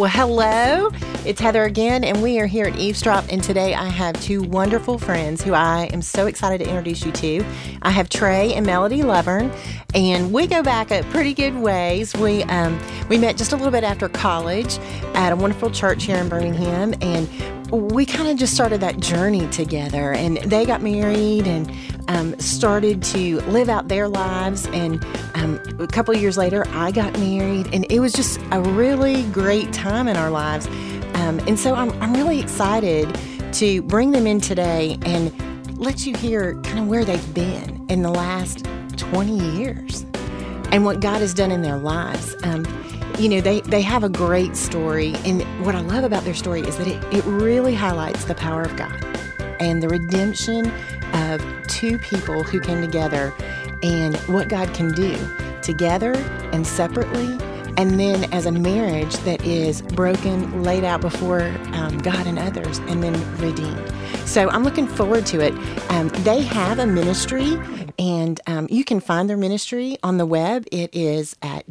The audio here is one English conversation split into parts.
Well, hello. It's Heather again, and we are here at Eve's Drop. And today I have two wonderful friends who I am so excited to introduce you to. I have Tray and Melody Lovvorn, and we go back a pretty good ways. We um, we met just a little bit after college at a wonderful church here in Birmingham, and we kind of just started that journey together. And they got married and um, started to live out their lives. And um, a couple years later, I got married, and it was just a really great time in our lives. Um, and so I'm, I'm really excited to bring them in today and let you hear kind of where they've been in the last 20 years and what God has done in their lives. Um, you know, they, they have a great story. And what I love about their story is that it, it really highlights the power of God and the redemption of two people who came together and what God can do together and separately. And then as a marriage that is broken, laid out before um, God and others, and then redeemed. So I'm looking forward to it. Um, they have a ministry, and um, you can find their ministry on the web. It is at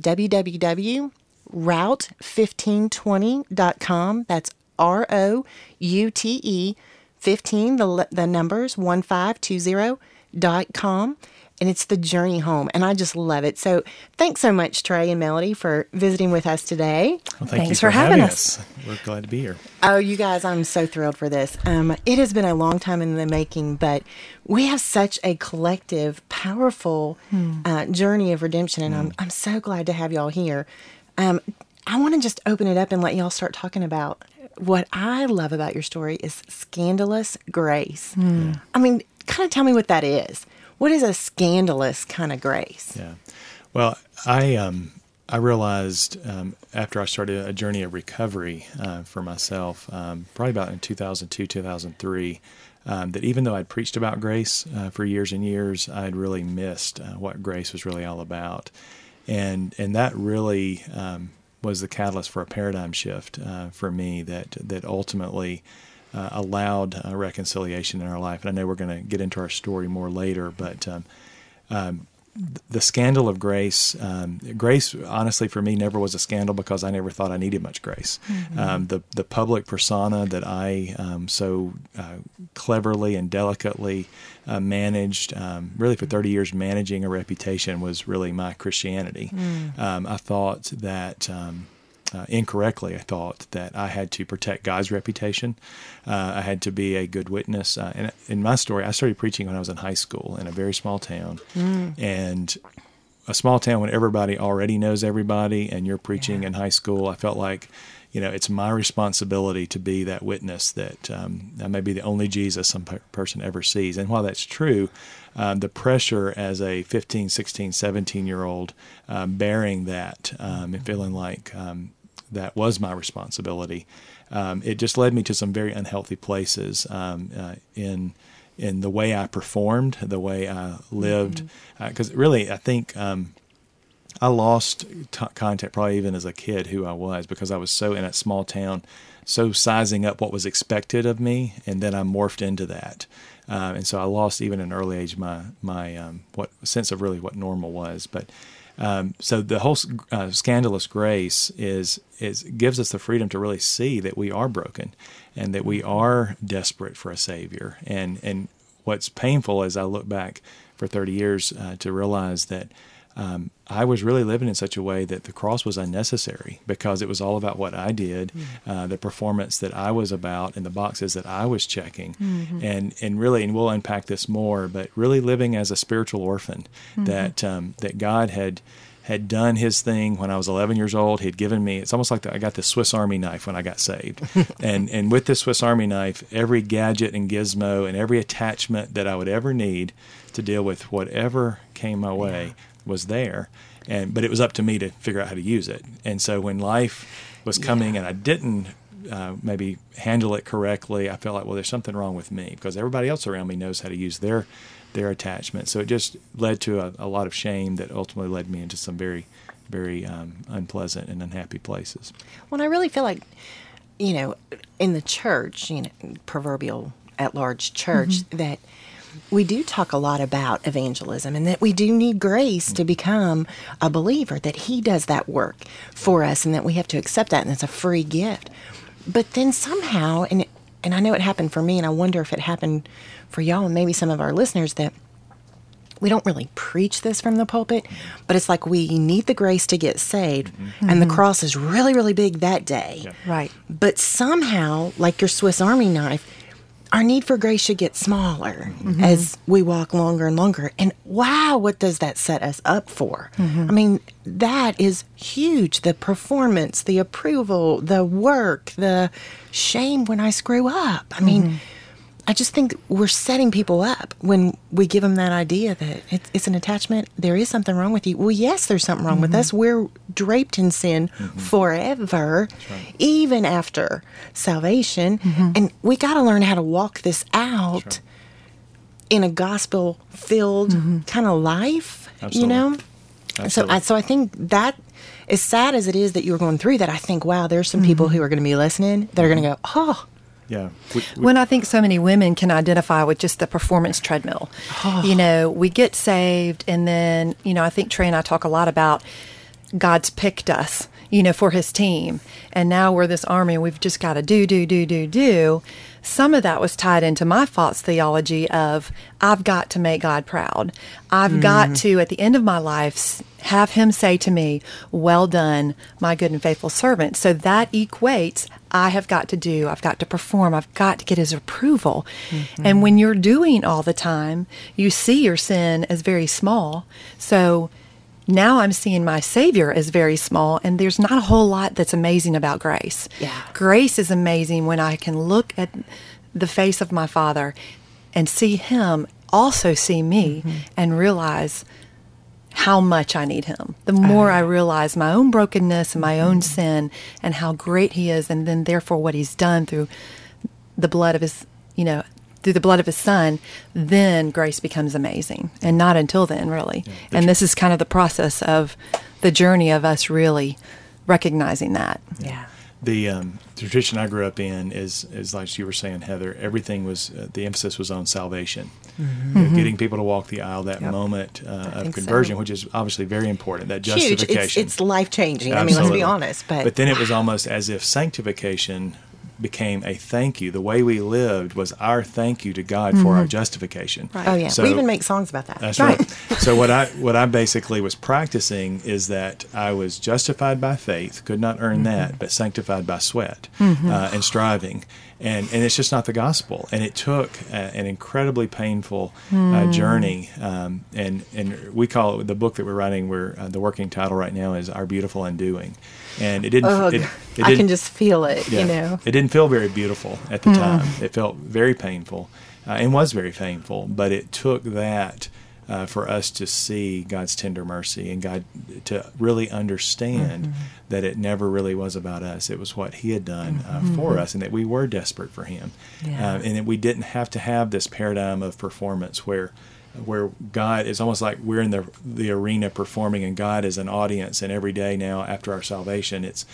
www.route1520.com. That's R O U T E 15, the, the numbers 1520.com. And it's the journey home. And I just love it. So thanks so much, Tray and Melody, for visiting with us today. Well, thank thanks for, for, having, us. us. We're glad to be here. Oh, you guys, I'm so thrilled for this. Um, it has been a long time in the making, but we have such a collective, powerful hmm. uh, journey of redemption. And hmm. I'm, I'm so glad to have y'all here. Um, I want to just open it up and let y'all start talking about what I love about your story is scandalous grace. Mm. I mean, kind of tell me what that is. What is a scandalous kind of grace? Yeah. Well, I um, I realized um, after I started a journey of recovery uh, for myself, um, probably about in 2002, 2003, um, that even though I'd preached about grace uh, for years and years, I'd really missed uh, what grace was really all about, and and that really um, was the catalyst for a paradigm shift uh, for me that that ultimately uh, allowed uh, reconciliation in our life. And I know we're going to get into our story more later, but um, um, the scandal of grace, um, grace, honestly, for me, never was a scandal because I never thought I needed much grace. Mm-hmm. Um, the the public persona that I um, so uh, cleverly and delicately uh, managed, um, really for 30 years, managing a reputation was really my Christianity. Mm. Um, I thought that. Uh, incorrectly, I thought that I had to protect God's reputation. Uh, I had to be a good witness. Uh, and in my story, I started preaching when I was in high school in a very small town. Mm. And a small town when everybody already knows everybody and you're preaching yeah. in high school, I felt like, you know, it's my responsibility to be that witness that um, I may be the only Jesus some person ever sees. And while that's true, um, the pressure as a 15, 16, 17 year old um, bearing that um, and feeling like um, that was my responsibility. Um, it just led me to some very unhealthy places um, uh, in in the way I performed, the way I lived. Because mm-hmm. uh, really, I think um, I lost t- contact probably even as a kid who I was because I was so in a small town, so sizing up what was expected of me, and then I morphed into that. Um, and so I lost even an early age my my um, what sense of really what normal was. But um, so the whole uh, scandalous grace is is gives us the freedom to really see that we are broken and that we are desperate for a savior. And and what's painful as I look back for 30 years uh, to realize that um, I was really living in such a way that the cross was unnecessary because it was all about what I did, mm-hmm. uh, the performance that I was about, and the boxes that I was checking, mm-hmm. and and really, and we'll unpack this more, but really living as a spiritual orphan mm-hmm. that um, that God had had done his thing when I was 11 years old. He'd given me, it's almost like the, I got the Swiss Army knife when I got saved. and, and with this Swiss Army knife, every gadget and gizmo and every attachment that I would ever need to deal with whatever came my way yeah. Was there. And, but it was up to me to figure out how to use it. And so when life was coming yeah. and I didn't uh, maybe handle it correctly, I felt like, well, there's something wrong with me because everybody else around me knows how to use their their attachment. So it just led to a, a lot of shame that ultimately led me into some very, very um, unpleasant and unhappy places. Well, I really feel like, you know, in the church, you know, proverbial at large church, mm-hmm. that we do talk a lot about evangelism and that we do need grace to become a believer, that He does that work for us and that we have to accept that and it's a free gift. But then somehow, and, and I know it happened for me, and I wonder if it happened for y'all and maybe some of our listeners, that we don't really preach this from the pulpit, but it's like we need the grace to get saved, mm-hmm. and the mm-hmm. cross is really, really big that day. Right. But somehow, like your Swiss Army knife, our need for grace should get smaller mm-hmm. as we walk longer and longer. And wow, what does that set us up for? Mm-hmm. I mean, that is huge. The performance, the approval, the work, the shame when I screw up. I mean, mm-hmm. I just think we're setting people up when we give them that idea that it's, it's an attachment. There is something wrong with you. Well, yes, there's something wrong with us. We're draped in sin forever, even after salvation. And we got to learn how to walk this out in a gospel filled kind of life, you Absolutely. know? So I, so I think that as sad as it is that you're going through that, I think, wow, there's some people who are going to be listening that are going to go, oh, yeah. We, we, when I think so many women can identify with just the performance treadmill. Ah. You know, we get saved, and then, you know, I think Tray and I talk a lot about God's picked us, you know, for his team. And now we're this army, and we've just got to do, do, do, do, do. Some of that was tied into my false theology of I've got to make God proud. I've got mm. to, at the end of my life, have him say to me, Well done, my good and faithful servant. So that equates, I have got to do, I've got to perform, I've got to get his approval. Mm-hmm. And when you're doing all the time, you see your sin as very small. So now I'm seeing my Savior as very small, and there's not a whole lot that's amazing about grace. Yeah. Grace is amazing when I can look at the face of my Father and see Him also see me mm-hmm. and realize how much I need Him. The more uh-huh. I realize my own brokenness and my own mm-hmm. sin and how great He is, and then therefore what He's done through the blood of His, you know, through the blood of His Son, then grace becomes amazing. And not until then, really. and this is kind of the process of the journey of us really recognizing that. yeah. the um, tradition I grew up in is is like you were saying, Heather. Everything was uh, the emphasis was on salvation, You know, getting people to walk the aisle. That Yep. moment uh, of Mm-hmm. so. conversion, which is obviously very important. That Huge. justification. It's, it's life changing. I mean, let's be honest. But, but then it was almost as if sanctification became a thank you. The way we lived was our thank you to God for our mm-hmm. justification. Right. oh, yeah. So- we even make songs about that. That's right. so what I what I basically was practicing is that I was justified by faith, could not earn mm-hmm. that, but sanctified by sweat mm-hmm. uh, and striving, and and it's just not the gospel. And it took a, an incredibly painful uh, journey, um, and and we call it the book that we're writing. We're uh, the working title right now is Our Beautiful Undoing, and it didn't. Ugh, it, it I can just feel it, yeah. you know. It didn't feel very beautiful at the time. It felt very painful uh, and was very painful, but it took that uh, for us to see God's tender mercy and God to really understand that it never really was about us. It was what He had done uh, for us and that we were desperate for Him. Yeah. Uh, and that we didn't have to have this paradigm of performance where where God is almost like we're in the the arena performing and God is an audience and every day now after our salvation it's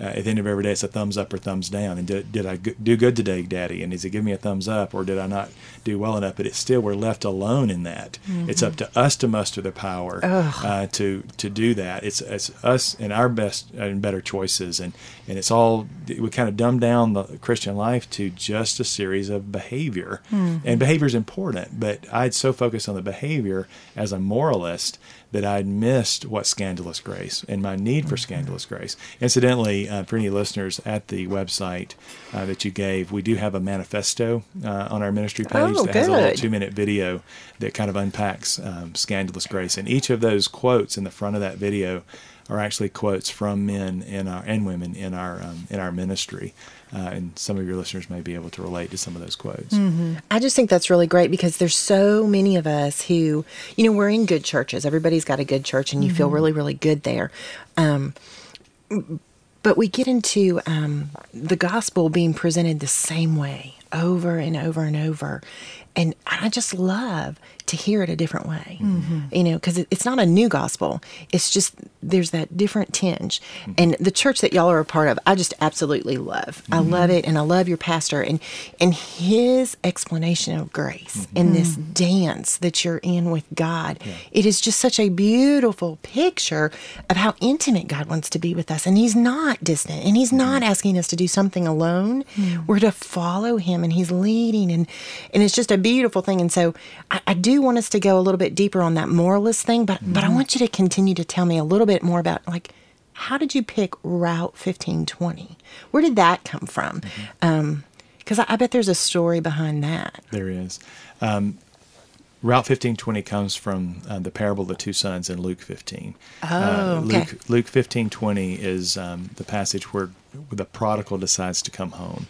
uh, at the end of every day it's a thumbs up or thumbs down. And did, did I do good today daddy? And does he give me a thumbs up or did I not do well enough? But it's still we're left alone in that. It's up to us to muster the power uh, to to do that. It's it's us and our best and better choices. And and it's all we kind of dumb down the Christian life to just a series of behavior and behavior is important but I'd so focused on the behavior as a moralist that I'd missed what scandalous grace and my need for scandalous grace. Incidentally, uh, for any listeners at the website uh, that you gave, we do have a manifesto uh, on our ministry page Oh, that has a little two minute video that kind of unpacks um, scandalous grace. And each of those quotes in the front of that video are actually quotes from men in our and women in our um, in our ministry. Uh, and some of your listeners may be able to relate to some of those quotes. I just think that's really great because there's so many of us who, you know, we're in good churches. Everybody's got a good church and you feel really, really good there. Um, but we get into um, the gospel being presented the same way over and over and over. And I just love to hear it a different way, mm-hmm. you know, because it, it's not a new gospel. It's just there's that different tinge. Mm-hmm. And the church that y'all are a part of, I just absolutely love. I mm-hmm. love it, and I love your pastor and and his explanation of grace and this dance that you're in with God. It is just such a beautiful picture of how intimate God wants to be with us, and He's not distant, and He's not asking us to do something alone. We're to follow Him, and He's leading, and and it's just a beautiful thing. And so I, I do want us to go a little bit deeper on that moralist thing, but but I want you to continue to tell me a little bit more about like how did you pick Route fifteen twenty? Where did that come from? Because I, I bet there's a story behind that. There is. Um, Route 1520 comes from uh, the parable of the two sons in Luke 15. Oh, Uh, okay. Luke, Luke 1520 is um, the passage where the prodigal decides to come home.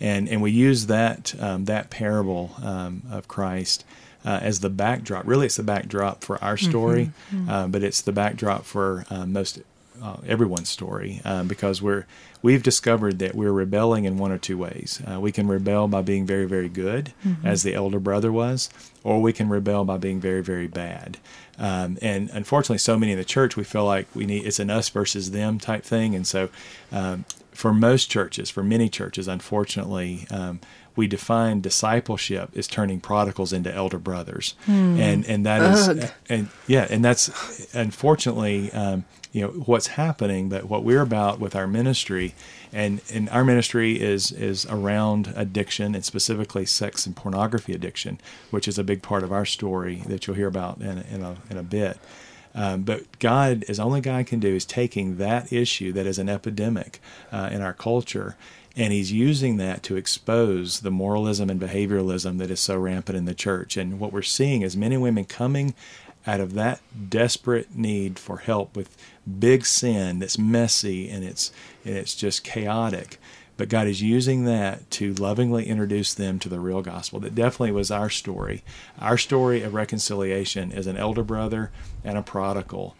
And, and we use that, um, that parable um, of Christ uh, as the backdrop. Really, it's the backdrop for our story, uh, but it's the backdrop for uh, most uh, everyone's story um, because we're we've discovered that we're rebelling in one or two ways. Uh, we can rebel by being very very good, as the elder brother was, or we can rebel by being very very bad. Um, and unfortunately, so many in the church we feel like we need it's an us versus them type thing, and so. Um, for most churches, for many churches, unfortunately, um, we define discipleship as turning prodigals into elder brothers, and and that is Ugh. and yeah, and that's unfortunately um, you know what's happening. But what we're about with our ministry, and and our ministry is is around addiction and specifically sex and pornography addiction, which is a big part of our story that you'll hear about in a, in a, in a bit. Um, but God, as only God can do, is taking that issue that is an epidemic uh, in our culture, and He's using that to expose the moralism and behavioralism that is so rampant in the church. And what we're seeing is men and women coming out of that desperate need for help with big sin that's messy and it's and it's just chaotic. But God is using that to lovingly introduce them to the real gospel. That definitely was our story. Our story of reconciliation is an elder brother and a prodigal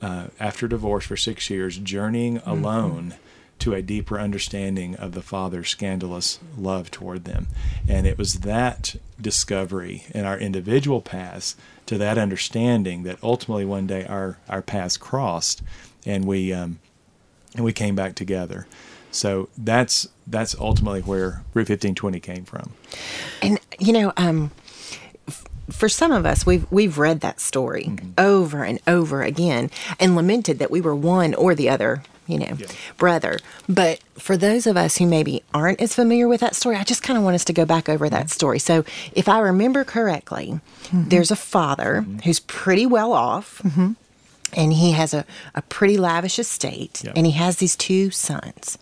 uh, after divorce for six years, journeying alone to a deeper understanding of the Father's scandalous love toward them. And it was that discovery in our individual paths to that understanding that ultimately one day our, our paths crossed and we um, and we came back together. So that's that's ultimately where Route 1520 came from. And you know, um, f- for some of us, we've we've read that story Mm-hmm. over and over again and lamented that we were one or the other, you know, Yeah. brother. But for those of us who maybe aren't as familiar with that story, I just kind of want us to go back over Mm-hmm. that story. So, if I remember correctly, there's a father Mm-hmm. who's pretty well off. And he has a, a pretty lavish estate, and he has these two sons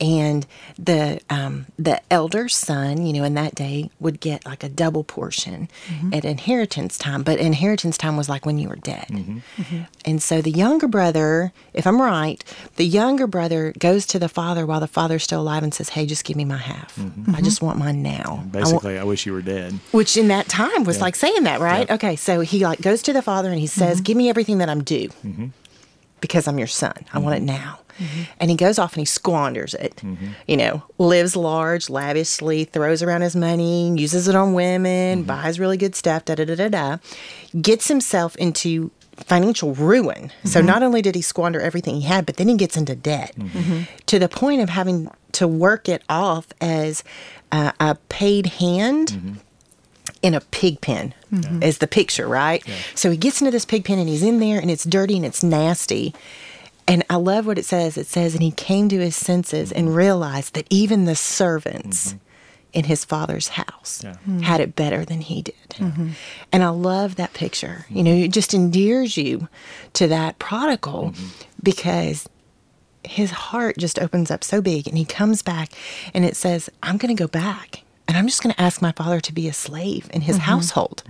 and the um, the elder son, you know, in that day would get like a double portion mm-hmm. at inheritance time, but inheritance time was like when you were dead. Mm-hmm. Mm-hmm. And so the younger brother, if I'm right, the younger brother goes to the father while the father's still alive and says, "Hey, just give me my half. I just want mine now." Basically, I wish you were dead. which in that time was like saying that, right? Yeah. Okay, so he like goes to the father and he says, "Give me everything that I'm due, because I'm your son. I want it now." Mm-hmm. And he goes off and he squanders it. Mm-hmm. You know, lives large, lavishly, throws around his money, uses it on women, mm-hmm. buys really good stuff, da da da da da. Gets himself into financial ruin. So not only did he squander everything he had, but then he gets into debt to the point of having to work it off as uh, a paid hand in a pig pen is the picture, right? So he gets into this pig pen and he's in there and it's dirty and it's nasty. And I love what it says. It says, and he came to his senses and mm-hmm. realized that even the servants mm-hmm. in his father's house Yeah. Mm-hmm. had it better than he did. And I love that picture. You know, it just endears you to that prodigal because his heart just opens up so big and he comes back and it says, I'm going to go back and I'm just going to ask my father to be a slave in his household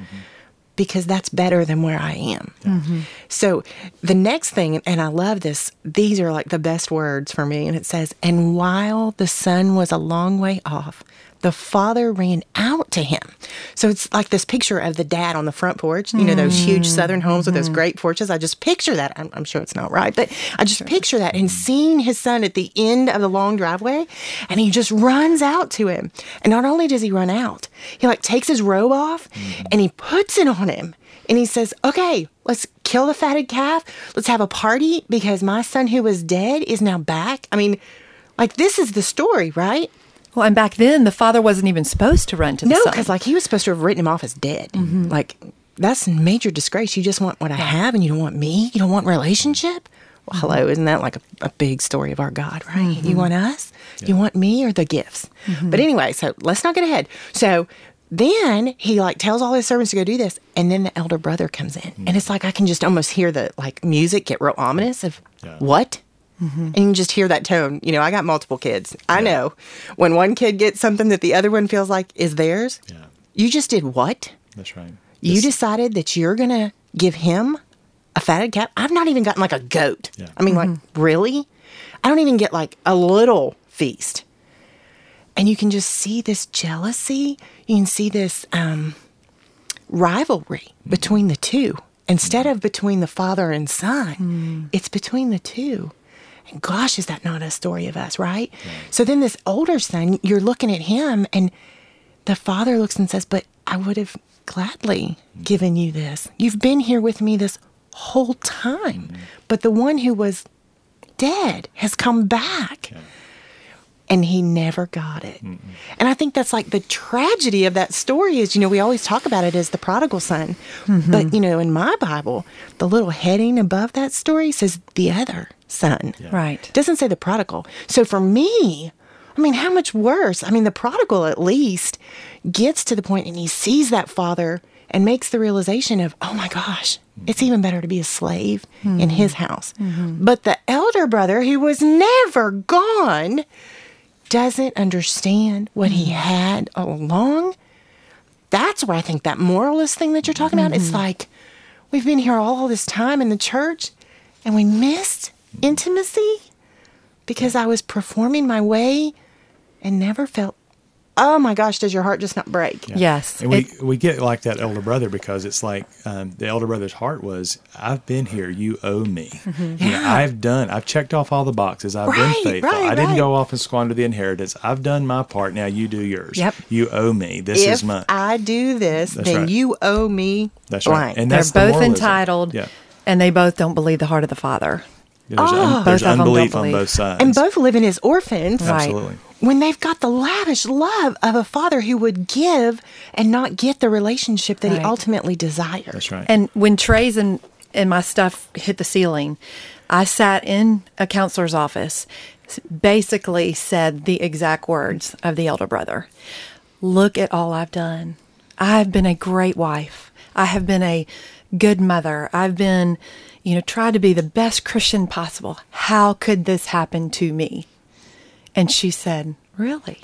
because that's better than where I am. Mm-hmm. So the next thing, and I love this, these are like the best words for me. And it says, And while the son was a long way off, the father ran out to him. So it's like this picture of the dad on the front porch, you know, those huge mm-hmm. southern homes with those mm-hmm. great porches. I just picture that. I'm, I'm sure it's not right, but I just picture that and seeing his son at the end of the long driveway and he just runs out to him. And not only does he run out, he like takes his robe off mm-hmm. and he puts it on him. And he says, Okay, let's kill the fatted calf. Let's have a party because my son who was dead is now back. I mean, like, this is the story, right? Well, and back then the father wasn't even supposed to run to the No, son. because like he was supposed to have written him off as dead. Mm-hmm. Like that's major disgrace. You just want what I have, and you don't want me. You don't want relationship. Well, hello, mm-hmm. isn't that like a, a big story of our God, right? You mm-hmm. want us. You want me or the gifts. But anyway, so let's not get ahead. So then he like tells all his servants to go do this, and then the elder brother comes in, mm. and it's like I can just almost hear the like music get real ominous of Yeah. what. And you just hear that tone. You know, I got multiple kids. I know when one kid gets something that the other one feels like is theirs. Yeah. You just did what? That's right. You This- decided that you're going to give him a fatted calf? I've not even gotten like a goat. Yeah. I mean, like, mm-hmm. really? I don't even get like a little feast. And you can just see this jealousy. You can see this um, rivalry mm-hmm. between the two. Instead mm-hmm. of between the father and son, mm. it's between the two. And gosh, is that not a story of us, right? So then this older son, you're looking at him, and the father looks and says, But I would have gladly given you this. You've been here with me this whole time. But the one who was dead has come back. And he never got it. And I think that's like the tragedy of that story is, you know, we always talk about it as the prodigal son. But, mm-hmm. you know, in my Bible, the little heading above that story says the other son. Right. Doesn't say the prodigal. So for me, I mean, how much worse? I mean, the prodigal at least gets to the point and he sees that father and makes the realization of, oh my gosh, it's even better to be a slave in hmm. his house. Mm-hmm. But the elder brother, who was never gone, doesn't understand what he hmm. had all along. That's where I think that moralist thing that you're talking about, it's mm-hmm. like we've been here all this time in the church and we missed intimacy because I was performing my way and never felt, oh my gosh, does your heart just not break? Yes. And we, It- we get like that elder brother because it's like um, the elder brother's heart was, I've been here, you owe me. You know, I've done, I've checked off all the boxes, I've Right, been faithful. right, I didn't right. go off and squander the inheritance. I've done my part, now you do yours. Yep. You owe me. This if is mine. I do this, That's then right. you owe me That's blank. right. And They're that's the both moralism. entitled, Yeah. and they both don't believe the heart of the father. There's, ah. un- Both there's of 'em don't unbelief on both sides. and both living as orphans. Right. Absolutely. when they've got the lavish love of a father who would give and not get the relationship that Right. he ultimately desired. That's right. And when Tray's and, and my stuff hit the ceiling, I sat in a counselor's office, basically said the exact words of the elder brother Look at all I've done. I've been a great wife. I have been a good mother. I've been, you know, try to be the best Christian possible. How could this happen to me? And she said, Really?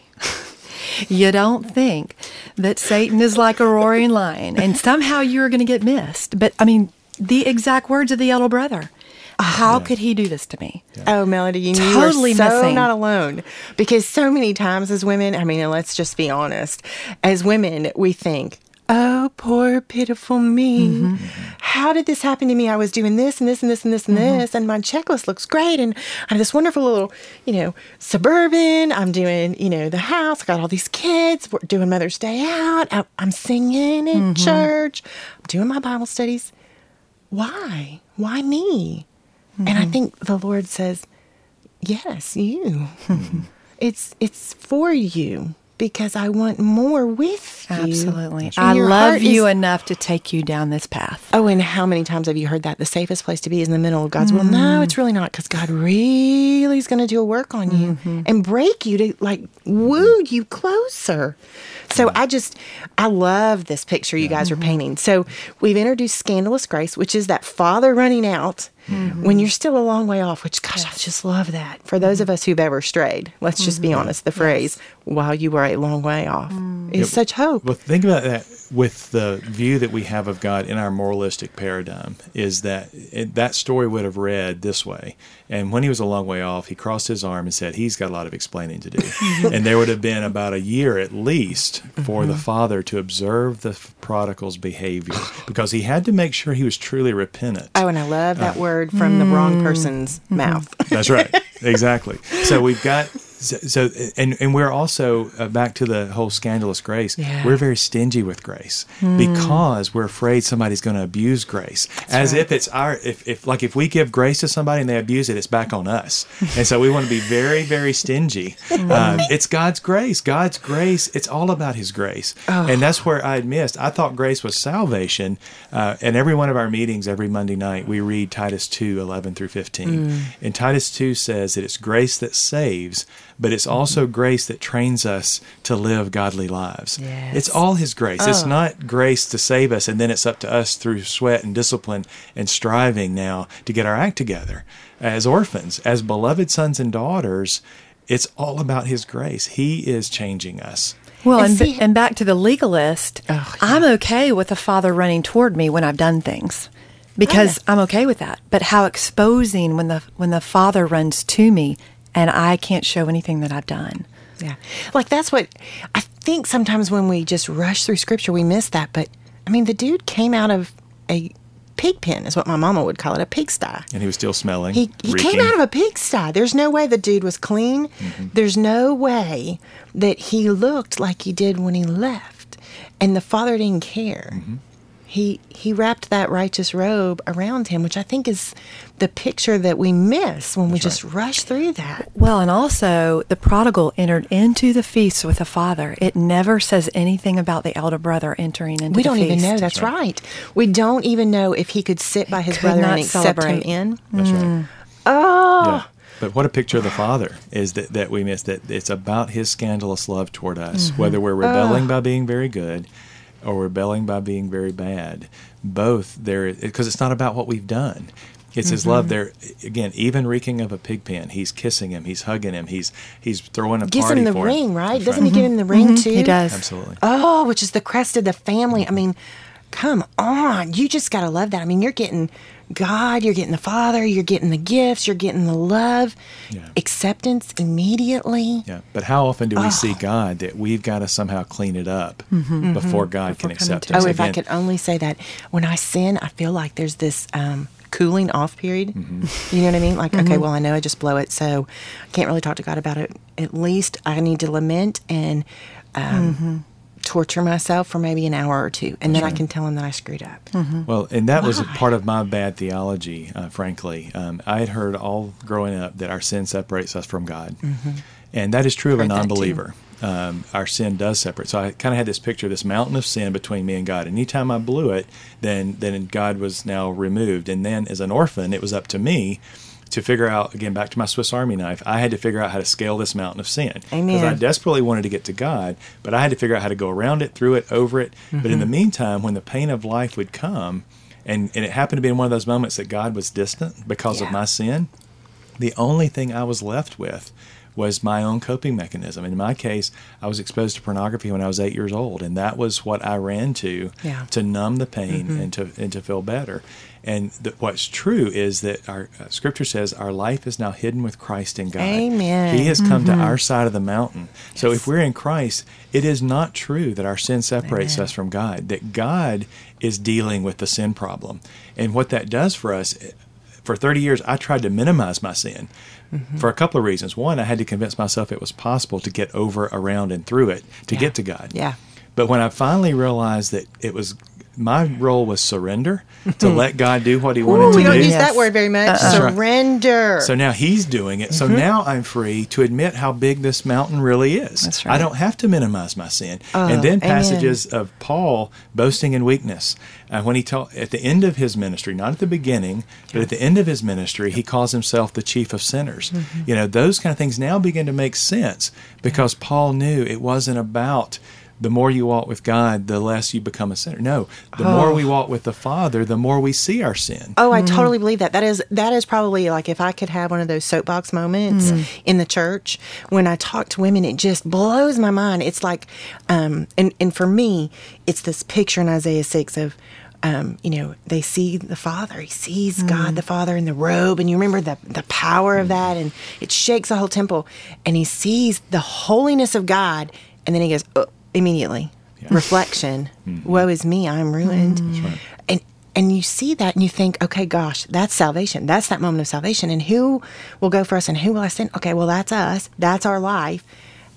you don't think that Satan is like a roaring lion and somehow you're going to get missed. But I mean, the exact words of the elder brother. Ah. How could he do this to me? Oh, Melody, you, you Totally are so missing. not alone. Because so many times as women, I mean, and let's just be honest, as women, we think, oh, poor, pitiful me. Mm-hmm. How did this happen to me? I was doing this and this and this and this and Mm-hmm. this, and my checklist looks great. And I have this wonderful little, you know, suburban. I'm doing, you know, the house. I got all these kids. We're doing Mother's Day out. I- I'm singing in Mm-hmm. church. I'm doing my Bible studies. Why? Why me? And Mm-hmm. I think the Lord says, Yes, you. it's it's for you because I want more with you. Absolutely. I love you is- enough to take you down this path. Oh, and how many times have you heard that? The safest place to be is in the middle of God's will. No, mm-hmm. it's really not because God really is going to do a work on you mm-hmm. and break you to like woo you closer. So I just, I love this picture you guys are mm-hmm. painting. So we've introduced scandalous grace, which is that father running out Mm-hmm. when you're still a long way off, which, gosh, I just love that. For mm-hmm. those of us who've ever strayed, let's just be mm-hmm. honest, the phrase, while you were a long way off, mm. is such hope. Well, think about that. With the view that we have of God in our moralistic paradigm is that it, that story would have read this way. And when he was a long way off, he crossed his arm and said, He's got a lot of explaining to do. and there would have been about a year at least for the mm-hmm. father to observe the prodigal's behavior because he had to make sure he was truly repentant. Oh, and I love that uh, word from the wrong person's mouth. That's right. exactly. So we've got so, so and and we're also uh, back to the whole scandalous grace. Yeah. We're very stingy with grace because we're afraid somebody's going to abuse grace, as if it's our if, if like if we give grace to somebody and they abuse it, it's back on us. and so we want to be very very stingy. Um, it's God's grace. God's grace. It's all about His grace, and that's where I had missed. I thought grace was salvation. Uh, and every one of our meetings every Monday night we read Titus 2, 11 through fifteen, and Titus two says that it's grace that saves but it's also grace that trains us to live godly lives. Yes. It's all His grace. It's oh. not grace to save us, and then it's up to us through sweat and discipline and striving now to get our act together. As orphans, as beloved sons and daughters, it's all about His grace. He is changing us. Well, And and, see- and back to the legalist, Oh, I'm okay with a father running toward me when I've done things because oh, I'm okay with that. But how exposing when the when the father runs to me and I can't show anything that I've done. Yeah. Like that's what I think sometimes when we just rush through scripture, we miss that. But I mean, the dude came out of a pig pen, is what my mama would call it, a pigsty. And He was still smelling. He, he came out of a pigsty. There's no way the dude was clean. Mm-hmm. There's no way that he looked like he did when he left. And the father didn't care. Mm-hmm. He he wrapped that righteous robe around him, which I think is the picture that we miss when we just rush through that. Well, and also the prodigal entered into the feast with the father. It never says anything about the elder brother entering into We don't even feast. know. That's right. We don't even know if he could sit by his could brother not and accept celebrate. him in. That's right. Oh, Yeah. Ah! But what a picture of the Father is that, that we miss that it's about His scandalous love toward us, Mm-hmm. whether we're ah. rebelling by being very good or rebelling by being very bad. Both there, because it's not about what we've done. It's His Mm-hmm. love there. Again, even reeking of a pig pen, He's kissing him, He's hugging him, He's He's throwing a gives party Gives him the for ring, him. right? That's Doesn't he give him the ring too? He does. Absolutely. Oh, which is the crest of the family. I mean, come on. You just got to love that. I mean, you're getting God, you're getting the Father, you're getting the gifts, you're getting the love, Yeah. acceptance immediately. Yeah, but how often do we Oh. see God that we've got to somehow clean it up before God can accept us? Oh, if I could only say that when I sin, I feel like there's this um, cooling off period. Mm-hmm. You know what I mean? Like, okay, well, I know I just blow it, so I can't really talk to God about it. At least I need to lament and um, torture myself for maybe an hour or two, and then I can tell Him that I screwed up. Well, and that was a part of my bad theology, uh, frankly. Um, I had heard all growing up that our sin separates us from God. And that is true of a non-believer. Um, our sin does separate. So I kind of had this picture, of this mountain of sin between me and God. Anytime I blew it, then then God was now removed. And then as an orphan, it was up to me to figure out again back to my Swiss Army knife. I had to figure out how to scale this mountain of sin because I desperately wanted to get to God, but I had to figure out how to go around it, through it, over it. But in the Mm-hmm. meantime, when the pain of life would come, and, and it happened to be in one of those moments that God was distant because of my sin, the only thing I was left with was my own coping mechanism. In my case, I was exposed to pornography when I was eight years old, and that was what I ran to Yeah. to numb the pain mm-hmm. and to and to feel better. And the, what's true is that our uh, Scripture says our life is now hidden with Christ in God. Amen. He has come to mm-hmm. our side of the mountain. So if we're in Christ, it is not true that our sin separates Amen. us from God. That God is dealing with the sin problem, and what that does for us eh, for 30 years, I tried to minimize my sin for a couple of reasons. One, I had to convince myself it was possible to get over, around, and through it to Yeah. get to God. Yeah. But when I finally realized that it was my role was surrender to hmm. let God do what He wanted Ooh, to we don't do. use Yes. that word very much. Right. Surrender. So now he's doing it. So mm-hmm. now I'm free to admit how big this mountain really is. That's I don't have to minimize my sin. Oh, and then amen. passages of Paul boasting in weakness. Uh, when he at the end of his ministry, not at the beginning, but at the end of his ministry, he calls himself the chief of sinners. Mm-hmm. You know, those kind of things now begin to make sense because Paul knew it wasn't about the more you walk with God, the less you become a sinner. No, the more oh. we walk with the Father, the more we see our sin. Oh, I mm. totally believe that. That is that is probably like if I could have one of those soapbox moments mm. in the church when I talk to women, it just blows my mind. It's like, um, and and for me, it's this picture in Isaiah six of. Um, you know, they see the Father. He sees mm. God the Father in the robe, and you remember the the power of that, and it shakes the whole temple. And he sees the holiness of God, and then he goes oh, immediately. Reflection. Mm-hmm. Woe is me! I'm ruined. Mm-hmm. And and you see that and you think okay gosh that's salvation. That's that moment of salvation. And who will go for us and who will i send? Okay well that's us. That's our life.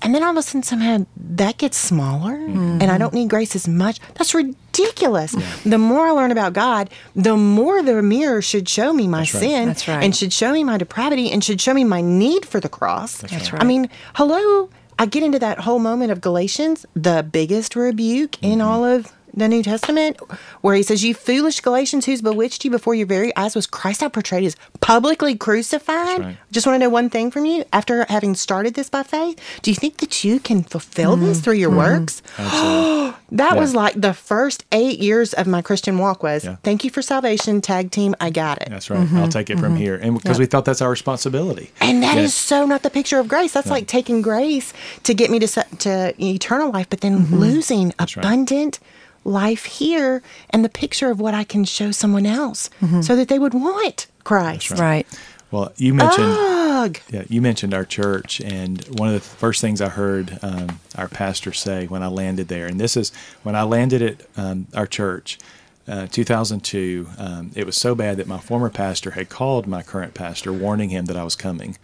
And then all of a sudden somehow that gets smaller. Mm-hmm. And i don't need grace as much. That's ridiculous. The more i learn about god the more the mirror should show me my right. sin That's right. and should show me my depravity and should show me my need for the cross. That's right. i mean hello i get into that whole moment of galatians the biggest rebuke in mm-hmm. all of the New Testament, where he says, You foolish Galatians, who's bewitched you before your very eyes was Christ out portrayed as publicly crucified? right. Just want to know one thing from you. After having started this by faith, do you think that you can fulfill this through your mm-hmm. works? Mm-hmm. That Yeah. was like the first eight years of my Christian walk was Yeah. thank you for salvation, tag team, I got it. That's right. I'll mm-hmm. take it from here. And because we thought that's our responsibility. And that is Yes. so not the picture of grace. That's like taking grace to get me to to eternal life, but then losing right. abundant life here and the picture of what I can show someone else so that they would want Christ. Right. Well, you mentioned Ugh. yeah, you mentioned our church, and one of the first things I heard um, our pastor say when I landed there, and this is when I landed at um, our church, uh, 2002. Um, it was so bad that my former pastor had called my current pastor, warning him that I was coming.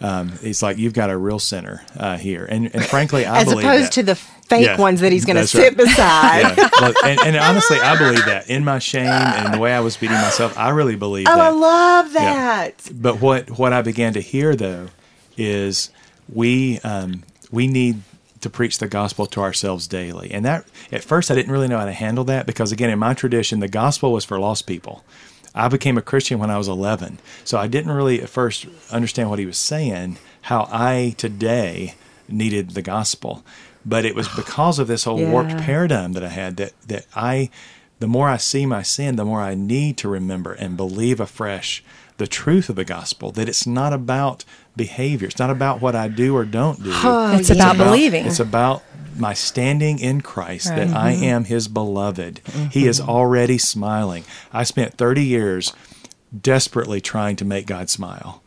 Um, he's like, "You've got a real sinner uh, here," and, and frankly, I As believe opposed that. to the fake Yeah, ones that he's going to sit right. beside. Yeah. Well, and, and honestly, I believe that in my shame and the way I was beating myself, I really believe Oh, that. I love Yeah. that. But what what I began to hear though is we um, we need to preach the gospel to ourselves daily, and that at first I didn't really know how to handle that because again in my tradition the gospel was for lost people. I became a Christian when I was 11, so I didn't really at first understand what he was saying. How I today needed the gospel, but it was oh. because of this whole warped paradigm that I had that that I the more I see my sin, the more I need to remember and believe afresh the truth of the gospel that it's not about behavior. It's not about what I do or don't do. It's yeah. about believing. It's about my standing in Christ that Right. I am his beloved. Mm-hmm. He is already smiling. I spent 30 years desperately trying to make God smile.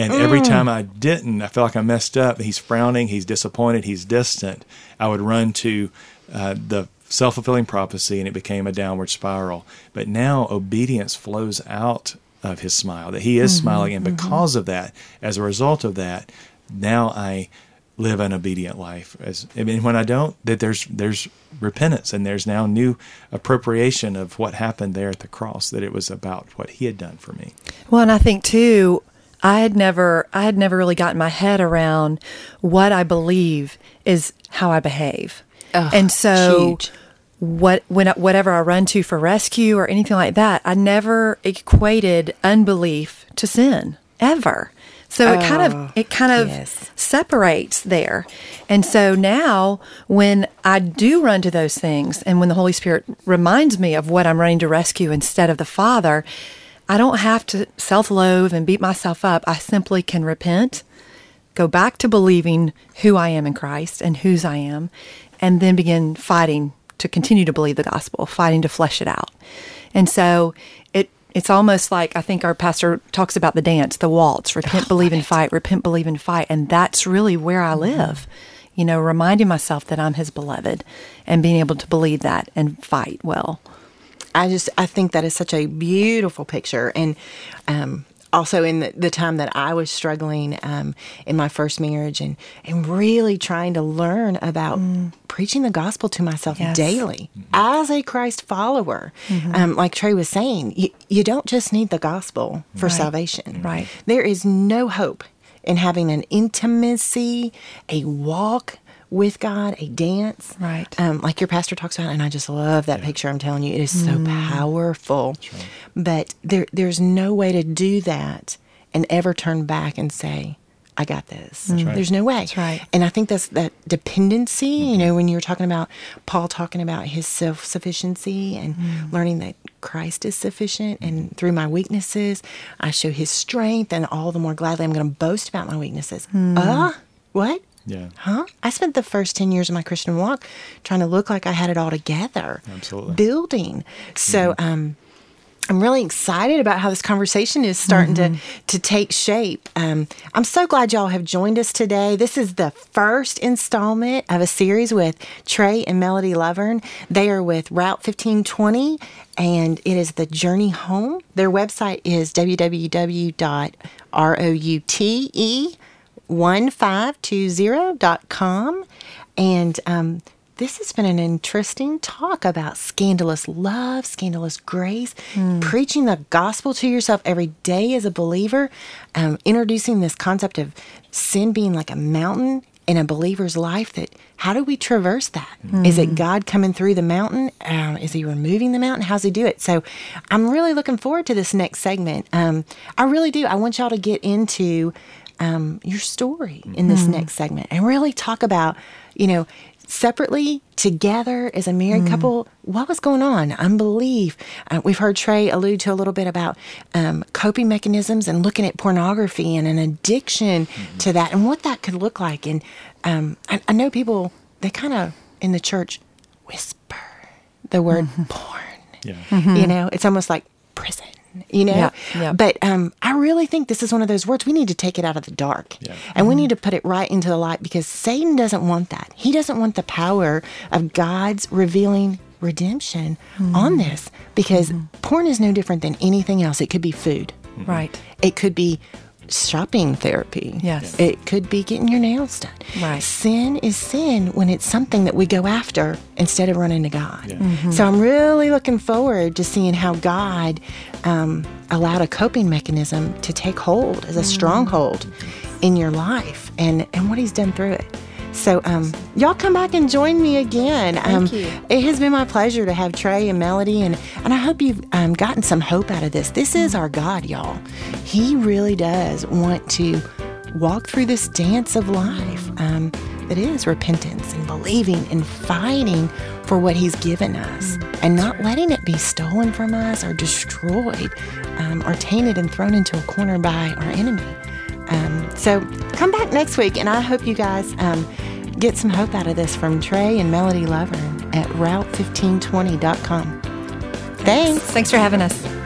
And every mm. time I didn't, I felt like I messed up. He's frowning, he's disappointed, he's distant. I would run to uh, the self fulfilling prophecy and it became a downward spiral. But now obedience flows out of his smile, that he is mm-hmm. smiling. And mm-hmm. because of that, as a result of that, now I live an obedient life. As I mean, when I don't, that there's there's repentance and there's now new appropriation of what happened there at the cross. That it was about what He had done for me. Well, and I think too, I had never, I had never really gotten my head around what I believe is how I behave, and so huge. what when whatever I run to for rescue or anything like that, I never equated unbelief to sin ever. So it kind Oh, of it kind of yes. separates there. And so now when I do run to those things and when the Holy Spirit reminds me of what I'm running to rescue instead of the Father, I don't have to self-loathe and beat myself up. I simply can repent, go back to believing who I am in Christ and whose I am, and then begin fighting to continue to believe the gospel, fighting to flesh it out. And so it it's almost like I think our pastor talks about the dance, the waltz, repent, oh, believe, and fight, repent, believe, and fight. And that's really where I mm-hmm. live. You know, reminding myself that I'm his beloved and being able to believe that and fight well. I just I think that is such a beautiful picture, and um, also in the, the time that I was struggling um, in my first marriage, and and really trying to learn about preaching the gospel to myself Yes. daily as a Christ follower. Um, like Tray was saying, you, you don't just need the gospel for Right. salvation. Right. There is no hope in having an intimacy, a walk with God, a dance. Right. Um, like your pastor talks about, and I just love that picture. I'm telling you, it is so mm. powerful. But there, there's no way to do that and ever turn back and say, I got this. Mm. right. There's no way. That's right. And I think that's that dependency, you mm-hmm. know, when you were talking about Paul talking about his self sufficiency and mm. learning that Christ is sufficient and mm-hmm. through my weaknesses, I show his strength and all the more gladly I'm going to boast about my weaknesses. Uh, what? Yeah. Huh? I spent the first 10 years of my Christian walk trying to look like I had it all together. Absolutely. Building. So, um, I'm really excited about how this conversation is starting to, to take shape. Um, I'm so glad y'all have joined us today. This is the first installment of a series with Tray and Melody Lovvorn. They are with Route 1520, and it is the Journey Home. Their website is www.route 1520.com. And um, this has been an interesting talk about scandalous love, scandalous grace, preaching the gospel to yourself every day as a believer, um, introducing this concept of sin being like a mountain in a believer's life that how do we traverse that? Is it God coming through the mountain? Um, is he removing the mountain? How's he do it? So I'm really looking forward to this next segment. Um, I really do. I want y'all to get into um, your story in this next segment and really talk about, you know, separately, together as a married couple, what was going on? Unbelief. Uh, we've heard Tray allude to a little bit about um, coping mechanisms and looking at pornography and an addiction to that and what that could look like. And um, I, I know people, they kind of in the church whisper the word porn. Yeah. You know, it's almost like prison. You know, Yeah, yeah. but um, I really think this is one of those words we need to take it out of the dark, Yeah. and we need to put it right into the light because Satan doesn't want that. He doesn't want the power of God's revealing redemption on this because porn is no different than anything else. It could be food, Right. it could be shopping therapy. Yes. It could be getting your nails done. Right. Sin is sin when it's something that we go after instead of running to God. Yeah. Mm-hmm. So I'm really looking forward to seeing how God um, allowed a coping mechanism to take hold as a stronghold in your life and, and what He's done through it. So, um, y'all come back and join me again. um, you. It has been my pleasure to have Tray and Melody, and, and I hope you've um, gotten some hope out of this. This is our God, y'all. He really does want to walk through this dance of life um, that is repentance and believing and fighting for what He's given us and not letting it be stolen from us or destroyed um, or tainted and thrown into a corner by our enemy. Um, so come back next week, and I hope you guys um, get some hope out of this from Tray and Melody Lovvorn at Route1520.com. Thanks. Thanks for having us.